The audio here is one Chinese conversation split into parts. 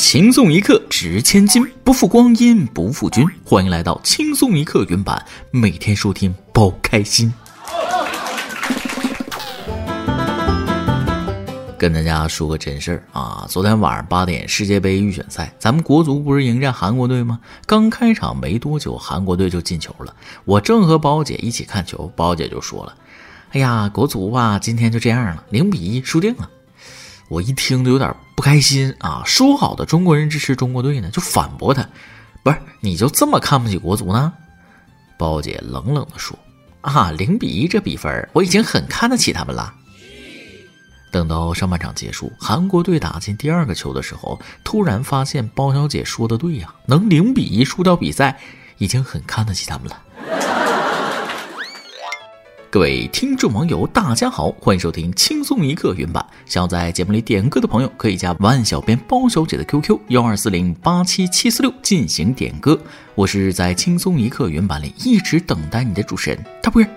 轻松一刻值千金，不负光阴不负君。欢迎来到轻松一刻云版，每天收听包开心。跟大家说个真事儿啊，昨天晚上八点世界杯预选赛，咱们国足不是迎战韩国队吗？刚开场没多久，韩国队就进球了。我正和包姐一起看球，包姐就说了：“哎呀，国足吧，今天就这样了，零比一输定了。”我一听就有点不开心啊！说好的中国人支持中国队呢，就反驳他，不是你就这么看不起国足呢？包姐冷冷的说：“啊，零比一这比分，我已经很看得起他们了。”等到上半场结束，韩国队打进第二个球的时候，突然发现包小姐说的对呀，能零比一输掉比赛，已经很看得起他们了。各位听众网友，大家好，欢迎收听轻松一刻云版。想要在节目里点歌的朋友，可以加万小编包小姐的 QQ 幺二四零八七七四六进行点歌。我是在轻松一刻云版里一直等待你的主持人，他不是。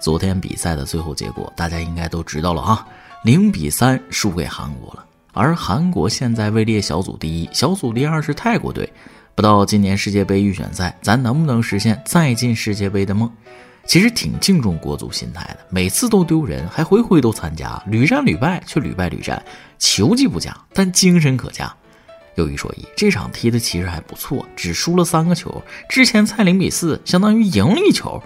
昨天比赛的最后结果，大家应该都知道了啊，零比三输给韩国了。而韩国现在位列小组第一，小组第二是泰国队。不知道今年世界杯预选赛，咱能不能实现再进世界杯的梦？其实挺敬重国足心态的，每次都丢人，还回回都参加，屡战屡败却屡败屡战，球技不佳，但精神可嘉。有一说一，这场踢的其实还不错，只输了三个球，之前才零比四，相当于赢了一球，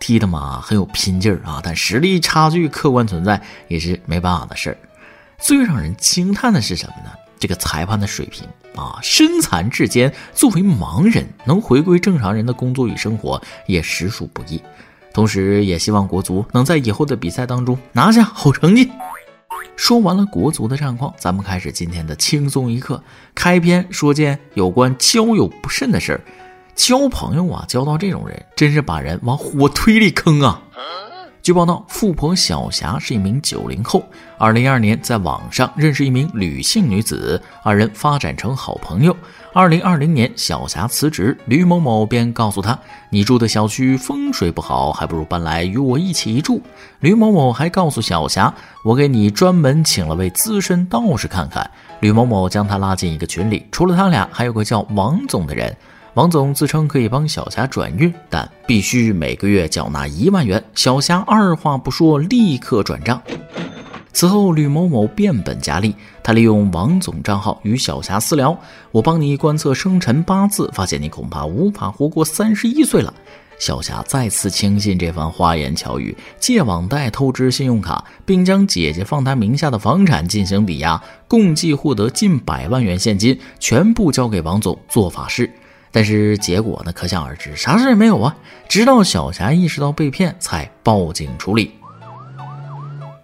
踢的嘛很有拼劲儿啊，但实力差距客观存在，也是没办法的事儿。最让人惊叹的是什么呢？这个裁判的水平啊，身残志坚，作为盲人能回归正常人的工作与生活，也实属不易。同时，也希望国足能在以后的比赛当中拿下好成绩。说完了国足的战况，咱们开始今天的轻松一刻。开篇说件有关交友不慎的事儿。交朋友啊，交到这种人，真是把人往火堆里坑啊！据报道，富婆小霞是一名九零后，二零一二年在网上认识一名吕姓女子，二人发展成好朋友。二零二零年，小霞辞职，吕某某便告诉她：“你住的小区风水不好，还不如搬来与我一起住。”吕某某还告诉小霞：“我给你专门请了位资深道士看看。”吕某某将她拉进一个群里，除了他俩，还有个叫王总的人。王总自称可以帮小霞转运，但必须每个月缴纳一万元。小霞二话不说，立刻转账。此后，吕某某变本加厉，他利用王总账号与小霞私聊：“我帮你观测生辰八字，发现你恐怕无法活过三十一岁了。”小霞再次轻信这番花言巧语，借网贷透支信用卡，并将姐姐放他名下的房产进行抵押，共计获得近百万元现金，全部交给王总做法事。但是结果呢？可想而知，啥事也没有啊！直到小霞意识到被骗，才报警处理。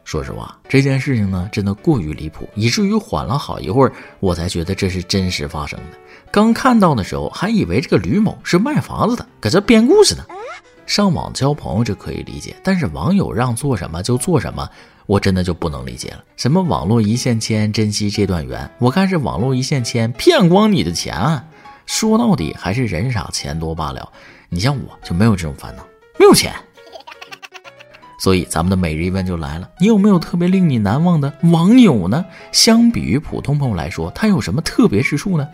说实话，这件事情呢，真的过于离谱，以至于缓了好一会儿，我才觉得这是真实发生的。刚看到的时候，还以为这个吕某是卖房子的，搁这编故事呢。上网交朋友这可以理解，但是网友让做什么就做什么，我真的就不能理解了。什么网络一线牵，珍惜这段缘，我看是网络一线牵，骗光你的钱啊！说到底还是人傻钱多罢了。你像我就没有这种烦恼，没有钱。所以，咱们的每日一问就来了：你有没有特别令你难忘的网友呢？相比于普通朋友来说，他有什么特别之处呢？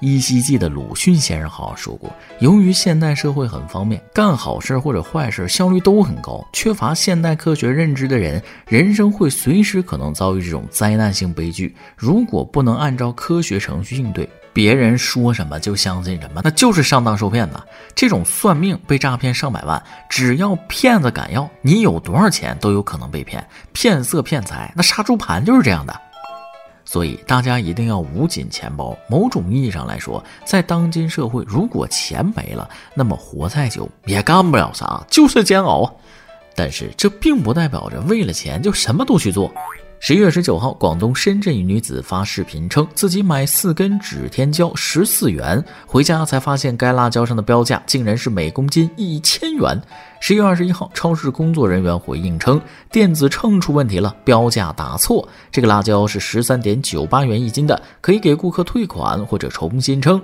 依稀记得鲁迅先生好像说过：由于现代社会很方便，干好事或者坏事效率都很高，缺乏现代科学认知的人，人生会随时可能遭遇这种灾难性悲剧。如果不能按照科学程序应对，别人说什么就相信什么，那就是上当受骗呐！这种算命被诈骗上百万，只要骗子敢要，你有多少钱都有可能被骗。骗色骗财，那杀猪盘就是这样的。所以大家一定要捂紧钱包。某种意义上来说，在当今社会，如果钱没了，那么活再久也干不了啥，就是煎熬。但是这并不代表着为了钱就什么都去做。十一月十九号，广东深圳一女子发视频称，自己买四根指天椒十四元，回家才发现该辣椒上的标价竟然是每公斤一千元。十一月二十一号，超市工作人员回应称，电子秤出问题了，标价打错，这个辣椒是十三点九八元一斤的，可以给顾客退款或者重新称。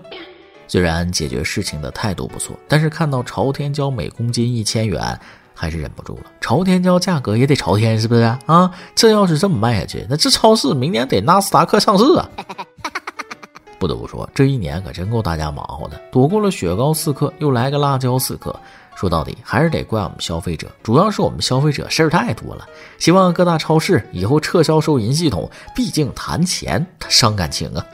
虽然解决事情的态度不错，但是看到朝天椒每公斤一千元。还是忍不住了，朝天椒价格也得朝天，是不是啊？这要是这么卖下去，那这超市明年得纳斯达克上市啊！不得不说，这一年可真够大家忙活的，躲过了雪糕刺客，又来个辣椒刺客。说到底，还是得怪我们消费者，主要是我们消费者事儿太多了。希望各大超市以后撤销收银系统，毕竟谈钱它伤感情啊。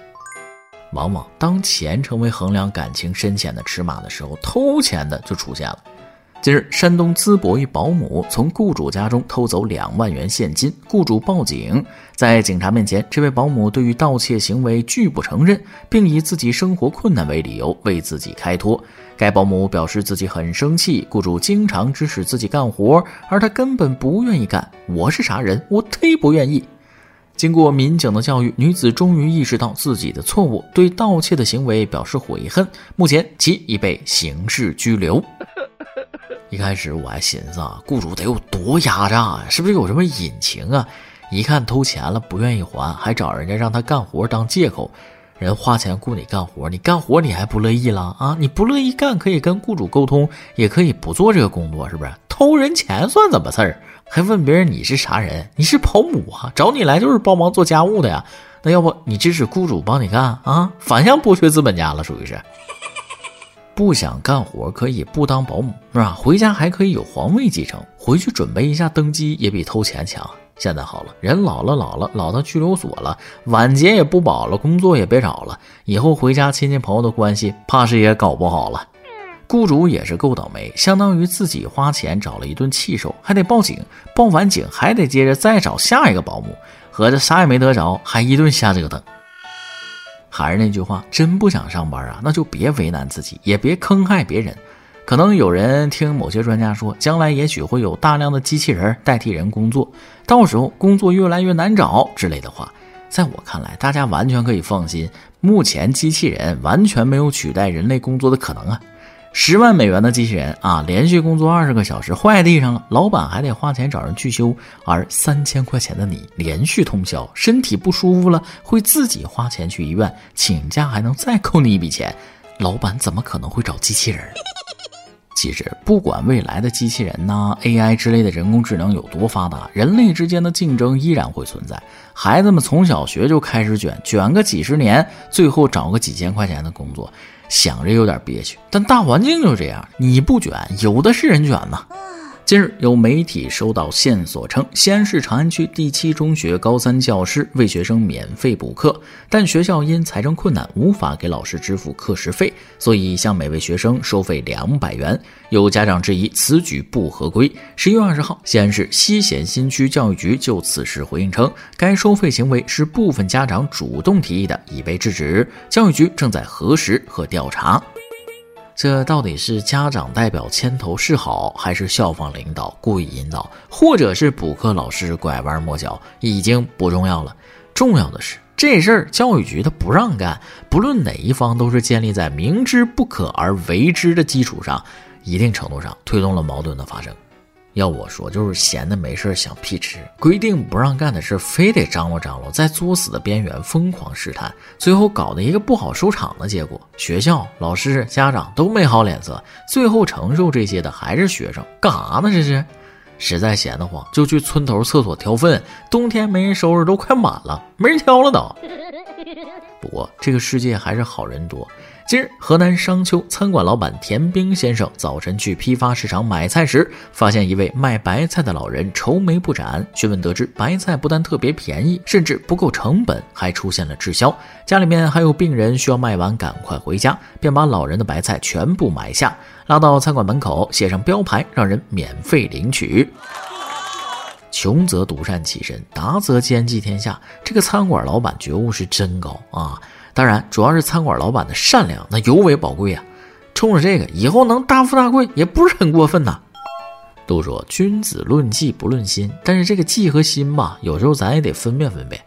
往往当钱成为衡量感情深浅的尺码的时候，偷钱的就出现了。近日，山东淄博一保姆从雇主家中偷走两万元现金，雇主报警。在警察面前，这位保姆对于盗窃行为拒不承认，并以自己生活困难为理由为自己开脱。该保姆表示自己很生气，雇主经常指使自己干活，而他根本不愿意干。我是啥人？我忒不愿意。经过民警的教育，女子终于意识到自己的错误，对盗窃的行为表示悔恨。目前，其已被刑事拘留。一开始我还寻思啊，雇主得有多压榨呀？是不是有什么隐情啊？一看偷钱了不愿意还，还找人家让他干活当借口。人花钱雇你干活，你干活你还不乐意了啊？你不乐意干可以跟雇主沟通，也可以不做这个工作，是不是？偷人钱算怎么事儿？还问别人你是啥人？你是保姆啊？找你来就是帮忙做家务的呀？那要不你支持雇主帮你干啊？反向剥削资本家了，属于是。不想干活可以不当保姆是吧？回家还可以有皇位继承，回去准备一下登基也比偷钱强。现在好了，人老了老了老到拘留所了，晚节也不保了，工作也别找了，以后回家亲戚朋友的关系怕是也搞不好了。雇主也是够倒霉，相当于自己花钱找了一顿气受，还得报警，报完警还得接着再找下一个保姆，合着啥也没得着，还一顿瞎折腾。还是那句话，真不想上班啊，那就别为难自己，也别坑害别人。可能有人听某些专家说，将来也许会有大量的机器人代替人工作，到时候工作越来越难找之类的话，在我看来，大家完全可以放心，目前机器人完全没有取代人类工作的可能啊。十万美元的机器人啊，连续工作二十个小时坏地上了，老板还得花钱找人去修；而三千块钱的你连续通宵，身体不舒服了会自己花钱去医院，请假还能再扣你一笔钱，老板怎么可能会找机器人？其实，不管未来的机器人呐、AI 之类的人工智能有多发达，人类之间的竞争依然会存在。孩子们从小学就开始卷，卷个几十年，最后找个几千块钱的工作。想着有点憋屈，但大环境就这样，你不卷，有的是人卷呢。近日，有媒体收到线索称，西安市长安区第七中学高三教师为学生免费补课，但学校因财政困难无法给老师支付课时费，所以向每位学生收费两百元。有家长质疑此举不合规。十一月二十号，西安市西咸新区教育局就此事回应称，该收费行为是部分家长主动提议的，已被制止。教育局正在核实和调查。这到底是家长代表牵头示好，还是校方领导故意引导，或者是补课老师拐弯抹角，已经不重要了。重要的是，这事儿教育局他不让干，不论哪一方，都是建立在明知不可而为之的基础上，一定程度上推动了矛盾的发生。要我说，就是闲的没事想屁吃，规定不让干的事非得张罗张罗，在作死的边缘疯狂试探，最后搞得一个不好收场的结果。学校、老师、家长都没好脸色，最后承受这些的还是学生。干啥呢？这是，实在闲得慌就去村头厕所挑粪，冬天没人收拾都快满了，没人挑了都。不过这个世界还是好人多。近日，河南商丘餐馆老板田兵先生早晨去批发市场买菜时，发现一位卖白菜的老人愁眉不展。询问得知，白菜不但特别便宜，甚至不够成本，还出现了滞销。家里面还有病人需要卖完赶快回家，便把老人的白菜全部买下，拉到餐馆门口，写上标牌，让人免费领取。穷则独善其身，达则兼济天下。这个餐馆老板觉悟是真高啊！当然，主要是餐馆老板的善良，那尤为宝贵啊。冲着这个，以后能大富大贵也不是很过分呐。都说君子论迹不论心，但是这个迹和心吧，有时候咱也得分辨分辨。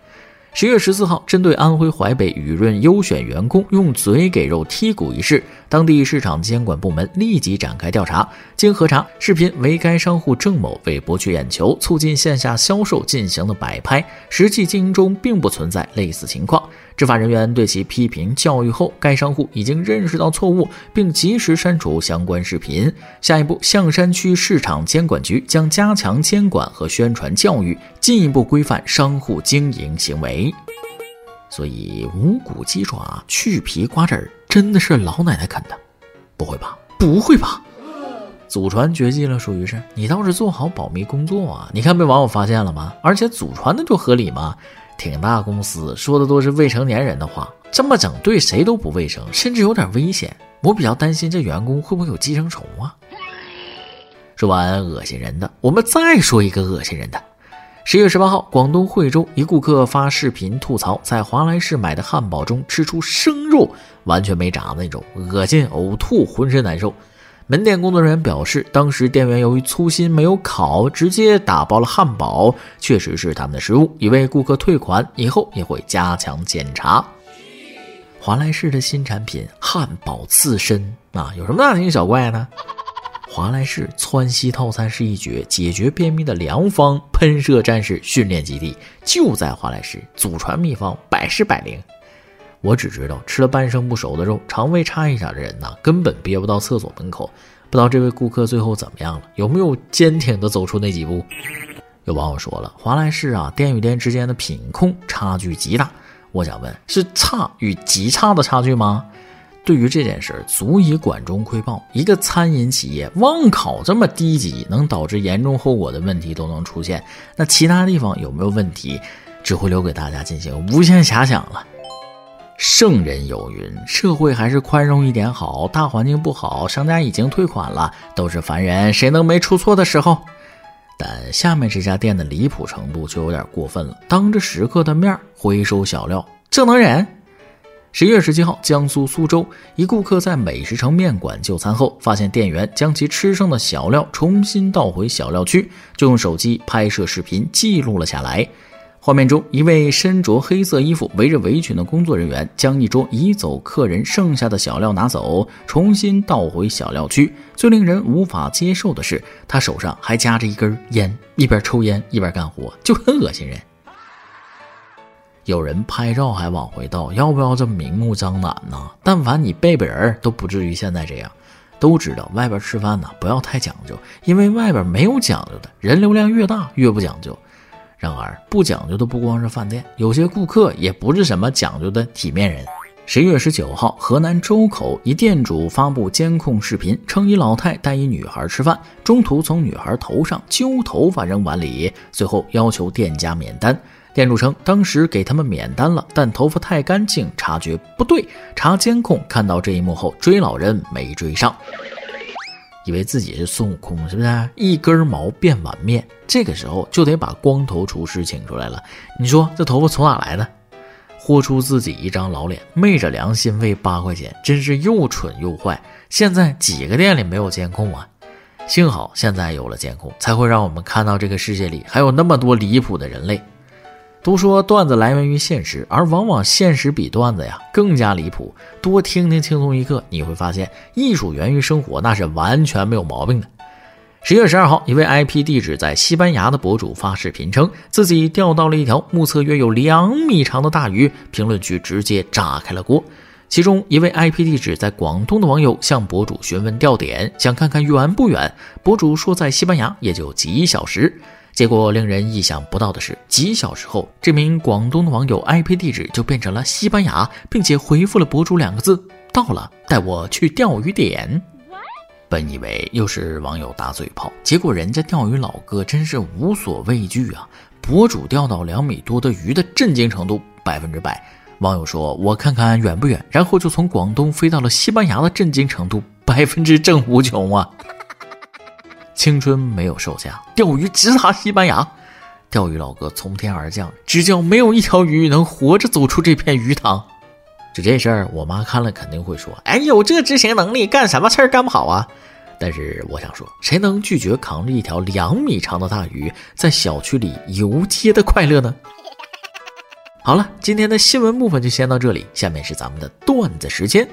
十月十四号，针对安徽淮北雨润优选员工用嘴给肉剔骨一事，当地市场监管部门立即展开调查。经核查，视频为该商户郑某为博取眼球、促进线下销售进行的摆拍，实际经营中并不存在类似情况。执法人员对其批评教育后，该商户已经认识到错误，并及时删除相关视频。下一步，象山区市场监管局将加强监管和宣传教育，进一步规范商户经营行为。所以无骨鸡爪去皮瓜子儿真的是老奶奶啃的？不会吧？不会吧？祖传绝技了，属于是你倒是做好保密工作啊！你看被网友发现了吗？而且祖传的就合理吗？挺大公司说的都是未成年人的话，这么整对谁都不卫生，甚至有点危险。我比较担心这员工会不会有寄生虫啊？说完恶心人的，我们再说一个恶心人的。十月十八号，广东惠州一顾客发视频吐槽，在华莱士买的汉堡中吃出生肉，完全没炸的那种，恶心、呕吐，浑身难受。门店工作人员表示，当时店员由于粗心没有烤，直接打包了汉堡，确实是他们的失误，已为顾客退款，以后也会加强检查。华莱士的新产品汉堡刺身啊，有什么大惊小怪呢？华莱士窜稀套餐是一绝，解决便秘的良方。喷射战士训练基地就在华莱士，祖传秘方百试百灵。我只知道吃了半生不熟的肉，肠胃差一点的人呢，根本憋不到厕所门口。不知道这位顾客最后怎么样了，有没有坚挺的走出那几步？有网友说了，华莱士啊，店与店之间的品控差距极大。我想问，是差与极差的差距吗？对于这件事儿，足以管中窥豹。一个餐饮企业忘烤这么低级，能导致严重后果的问题都能出现，那其他地方有没有问题，只会留给大家进行无限遐想了。圣人有云：社会还是宽容一点好。大环境不好，商家已经退款了，都是凡人，谁能没出错的时候？但下面这家店的离谱程度就有点过分了，当着食客的面回收小料，这能忍？十一月十七号，江苏苏州一顾客在美食城面馆就餐后，发现店员将其吃剩的小料重新倒回小料区，就用手机拍摄视频记录了下来。画面中，一位身着黑色衣服、围着围裙的工作人员将一桌移走客人剩下的小料拿走，重新倒回小料区。最令人无法接受的是，他手上还夹着一根烟，一边抽烟一边干活，就很恶心人。有人拍照还往回倒，要不要这么明目张胆呢？但凡你背背人，都不至于现在这样。都知道外边吃饭呢，不要太讲究，因为外边没有讲究的，人流量越大越不讲究。然而不讲究的不光是饭店，有些顾客也不是什么讲究的体面人。十一月十九号，河南周口一店主发布监控视频，称一老太带一女孩吃饭，中途从女孩头上揪头发扔碗里，随后要求店家免单。店主称，当时给他们免单了，但头发太干净，察觉不对。查监控看到这一幕后，追老人没追上，以为自己是孙悟空，是不是？一根毛变碗面，这个时候就得把光头厨师请出来了。你说这头发从哪来的？豁出自己一张老脸，昧着良心为八块钱，真是又蠢又坏。现在几个店里没有监控啊？幸好现在有了监控，才会让我们看到这个世界里还有那么多离谱的人类。都说段子来源于现实，而往往现实比段子呀更加离谱。多听听轻松一刻，你会发现艺术源于生活，那是完全没有毛病的。十月十二号，一位 IP 地址在西班牙的博主发视频称自己钓到了一条目测约有两米长的大鱼，评论区直接炸开了锅。其中一位 IP 地址在广东的网友向博主询问钓点，想看看远不远。博主说在西班牙也就几小时。结果令人意想不到的是，几小时后，这名广东的网友 IP 地址就变成了西班牙，并且回复了博主两个字：“到了，带我去钓鱼点。”本以为又是网友打嘴炮，结果人家钓鱼老哥真是无所畏惧啊！博主钓到两米多的鱼的震惊程度百分之百。网友说：“我看看远不远。”然后就从广东飞到了西班牙的震惊程度百分之正无穷啊！青春没有售价，钓鱼直达西班牙。钓鱼老哥从天而降，只叫没有一条鱼能活着走出这片鱼塘。就这事儿，我妈看了肯定会说：“哎，有这执行能力，干什么事儿干不好啊？”但是我想说，谁能拒绝扛着一条两米长的大鱼在小区里游街的快乐呢？好了，今天的新闻部分就先到这里，下面是咱们的段子时间，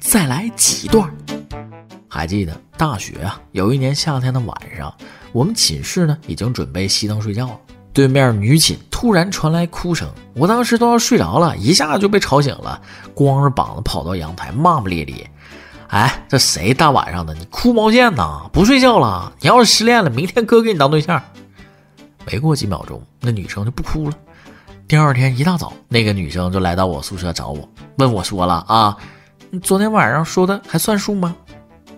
再来几段。还记得大学啊，有一年夏天的晚上，我们寝室呢已经准备熄灯睡觉了。对面女寝突然传来哭声，我当时都要睡着了，一下就被吵醒了，光着膀子跑到阳台，骂骂咧咧：“哎，这谁大晚上的你哭毛线呢？不睡觉了？你要是失恋了，明天哥给你当对象。”没过几秒钟，那女生就不哭了。第二天一大早，那个女生就来到我宿舍找我，问我说了啊，你昨天晚上说的还算数吗？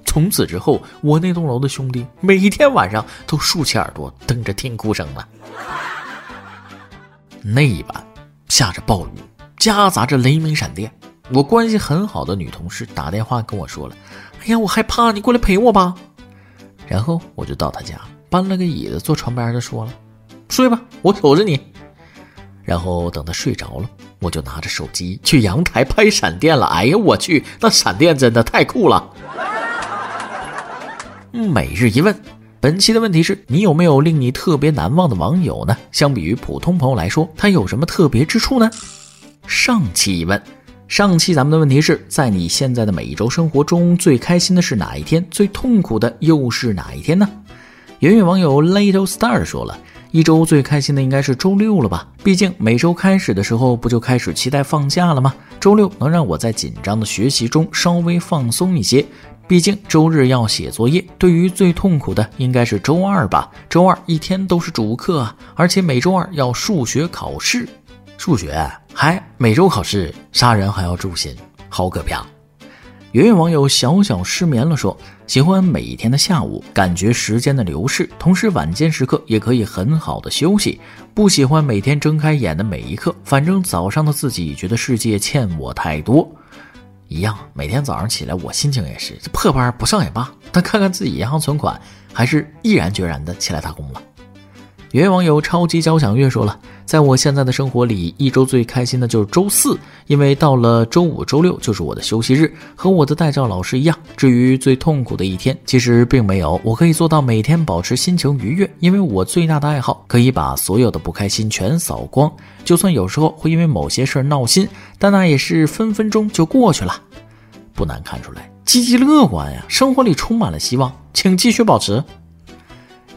从此之后，我那栋楼的兄弟每天晚上都竖起耳朵等着听哭声了。那一晚下着暴雨，夹杂着雷鸣闪电，我关系很好的女同事打电话跟我说了：“哎呀，我害怕，你过来陪我吧。”然后我就到她家，搬了个椅子坐床边就说了：“睡吧，我守着你。”然后等他睡着了，我就拿着手机去阳台拍闪电了。哎呀，我去，那闪电真的太酷了！每日一问，本期的问题是你有没有令你特别难忘的网友呢？相比于普通朋友来说，他有什么特别之处呢？上期一问，上期咱们的问题是在你现在的每一周生活中最开心的是哪一天？最痛苦的又是哪一天呢？圆圆网友 Little Star 说了。一周最开心的应该是周六了吧？毕竟每周开始的时候不就开始期待放假了吗？周六能让我在紧张的学习中稍微放松一些。毕竟周日要写作业。对于最痛苦的应该是周二吧？周二一天都是主课啊，而且每周二要数学考试。数学还每周考试，杀人还要诛心，好可怕！圆圆网友小小失眠了，说喜欢每一天的下午，感觉时间的流逝，同时晚间时刻也可以很好的休息。不喜欢每天睁开眼的每一刻，反正早上的自己觉得世界欠我太多。一样，每天早上起来，我心情也是这破班不上也罢，但看看自己银行存款，还是毅然决然的起来打工了。有位网友超级交响乐说了，在我现在的生活里，一周最开心的就是周四，因为到了周五、周六就是我的休息日，和我的代教老师一样。至于最痛苦的一天，其实并没有，我可以做到每天保持心情愉悦，因为我最大的爱好可以把所有的不开心全扫光。就算有时候会因为某些事儿闹心，但那也是分分钟就过去了。不难看出来，积极乐观呀，生活里充满了希望，请继续保持。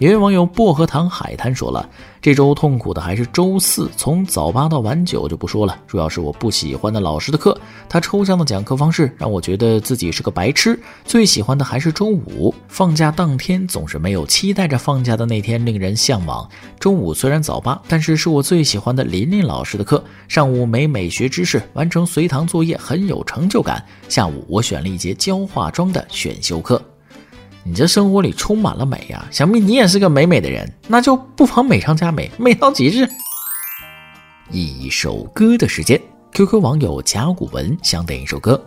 有位网友薄荷糖海滩说了，这周痛苦的还是周四，从早八到晚九就不说了，主要是我不喜欢的老师的课，他抽象的讲课方式让我觉得自己是个白痴。最喜欢的还是周五，放假当天总是没有期待着放假的那天令人向往。周五虽然早八，但是是我最喜欢的琳琳老师的课，上午美美学知识，完成随堂作业很有成就感。下午我选了一节教化妆的选修课。你这生活里充满了美呀，想必你也是个美美的人，那就不妨美上加美，美到极致。一首歌的时间，QQ 网友甲骨文想点一首歌。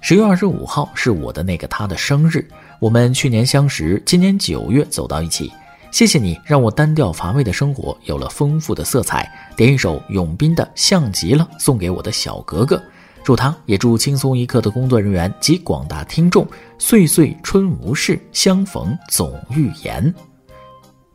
十月二十五号是我的那个他的生日，我们去年相识，今年九月走到一起。谢谢你让我单调乏味的生活有了丰富的色彩。点一首永斌的《像极了》，送给我的小格格。祝他，也祝轻松一刻的工作人员及广大听众岁岁春无事，相逢总预言。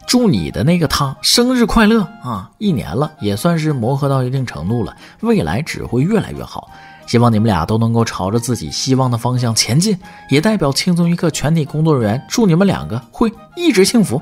祝你的那个他生日快乐啊！一年了，也算是磨合到一定程度了，未来只会越来越好。希望你们俩都能够朝着自己希望的方向前进，也代表轻松一刻全体工作人员祝你们两个会一直幸福。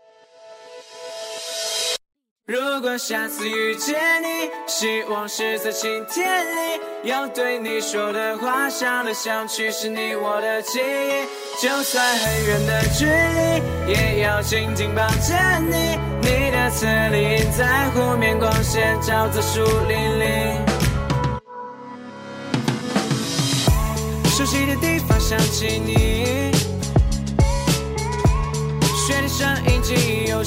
如果下次遇见你，希望是在晴天里。要对你说的话，想来想去是你我的记忆。就算很远的距离，也要紧紧抱着你。你的侧脸在湖面光线照在树林里。熟悉的地方想起你，学的声音记忆犹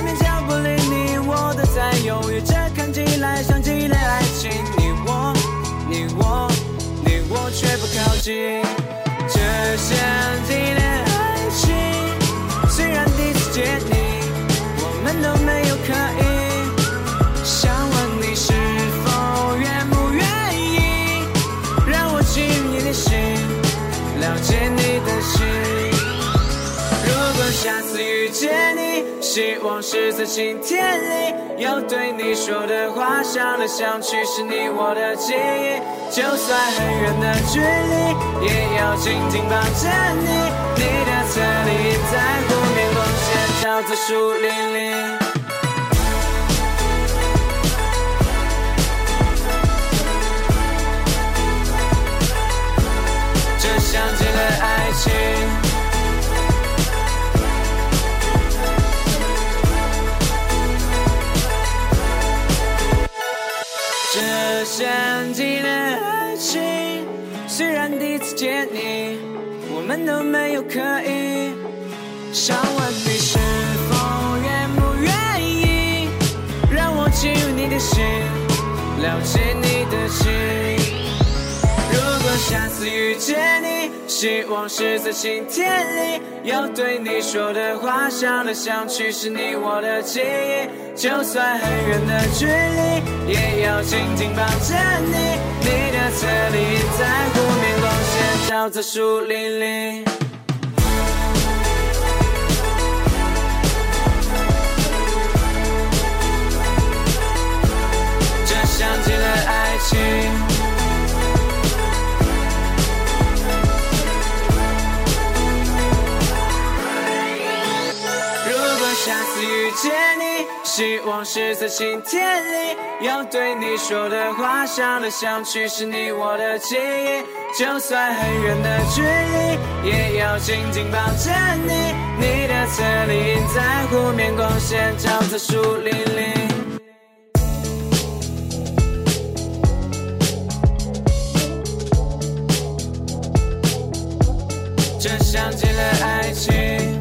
画面脚步里，你我都在犹豫，这看起来像极了爱情。你我，你我，你我却不靠近，这像极了爱情。虽然第一次见希望是在晴天里，要对你说的话，想来想去是你我的记忆。就算很远的距离，也要紧紧抱着你。你的侧影在湖面光线照在树林里，这像极了爱情。虽然第一次见你，我们都没有刻意。想问你是否愿不愿意，让我进入你的心，了解你的心。如果下次遇见你，希望是在晴天里，要对你说的话，想来想去是你我的记忆。就算很远的距离，也要紧紧抱着你。你的侧脸在湖面光线照在树林里，这像极了爱情。遇见你，希望是在晴天里，要对你说的话，想来想去是你我的记忆。就算很远的距离，也要紧紧抱着你。你的侧影在湖面光线照在树林里，这像极了爱情。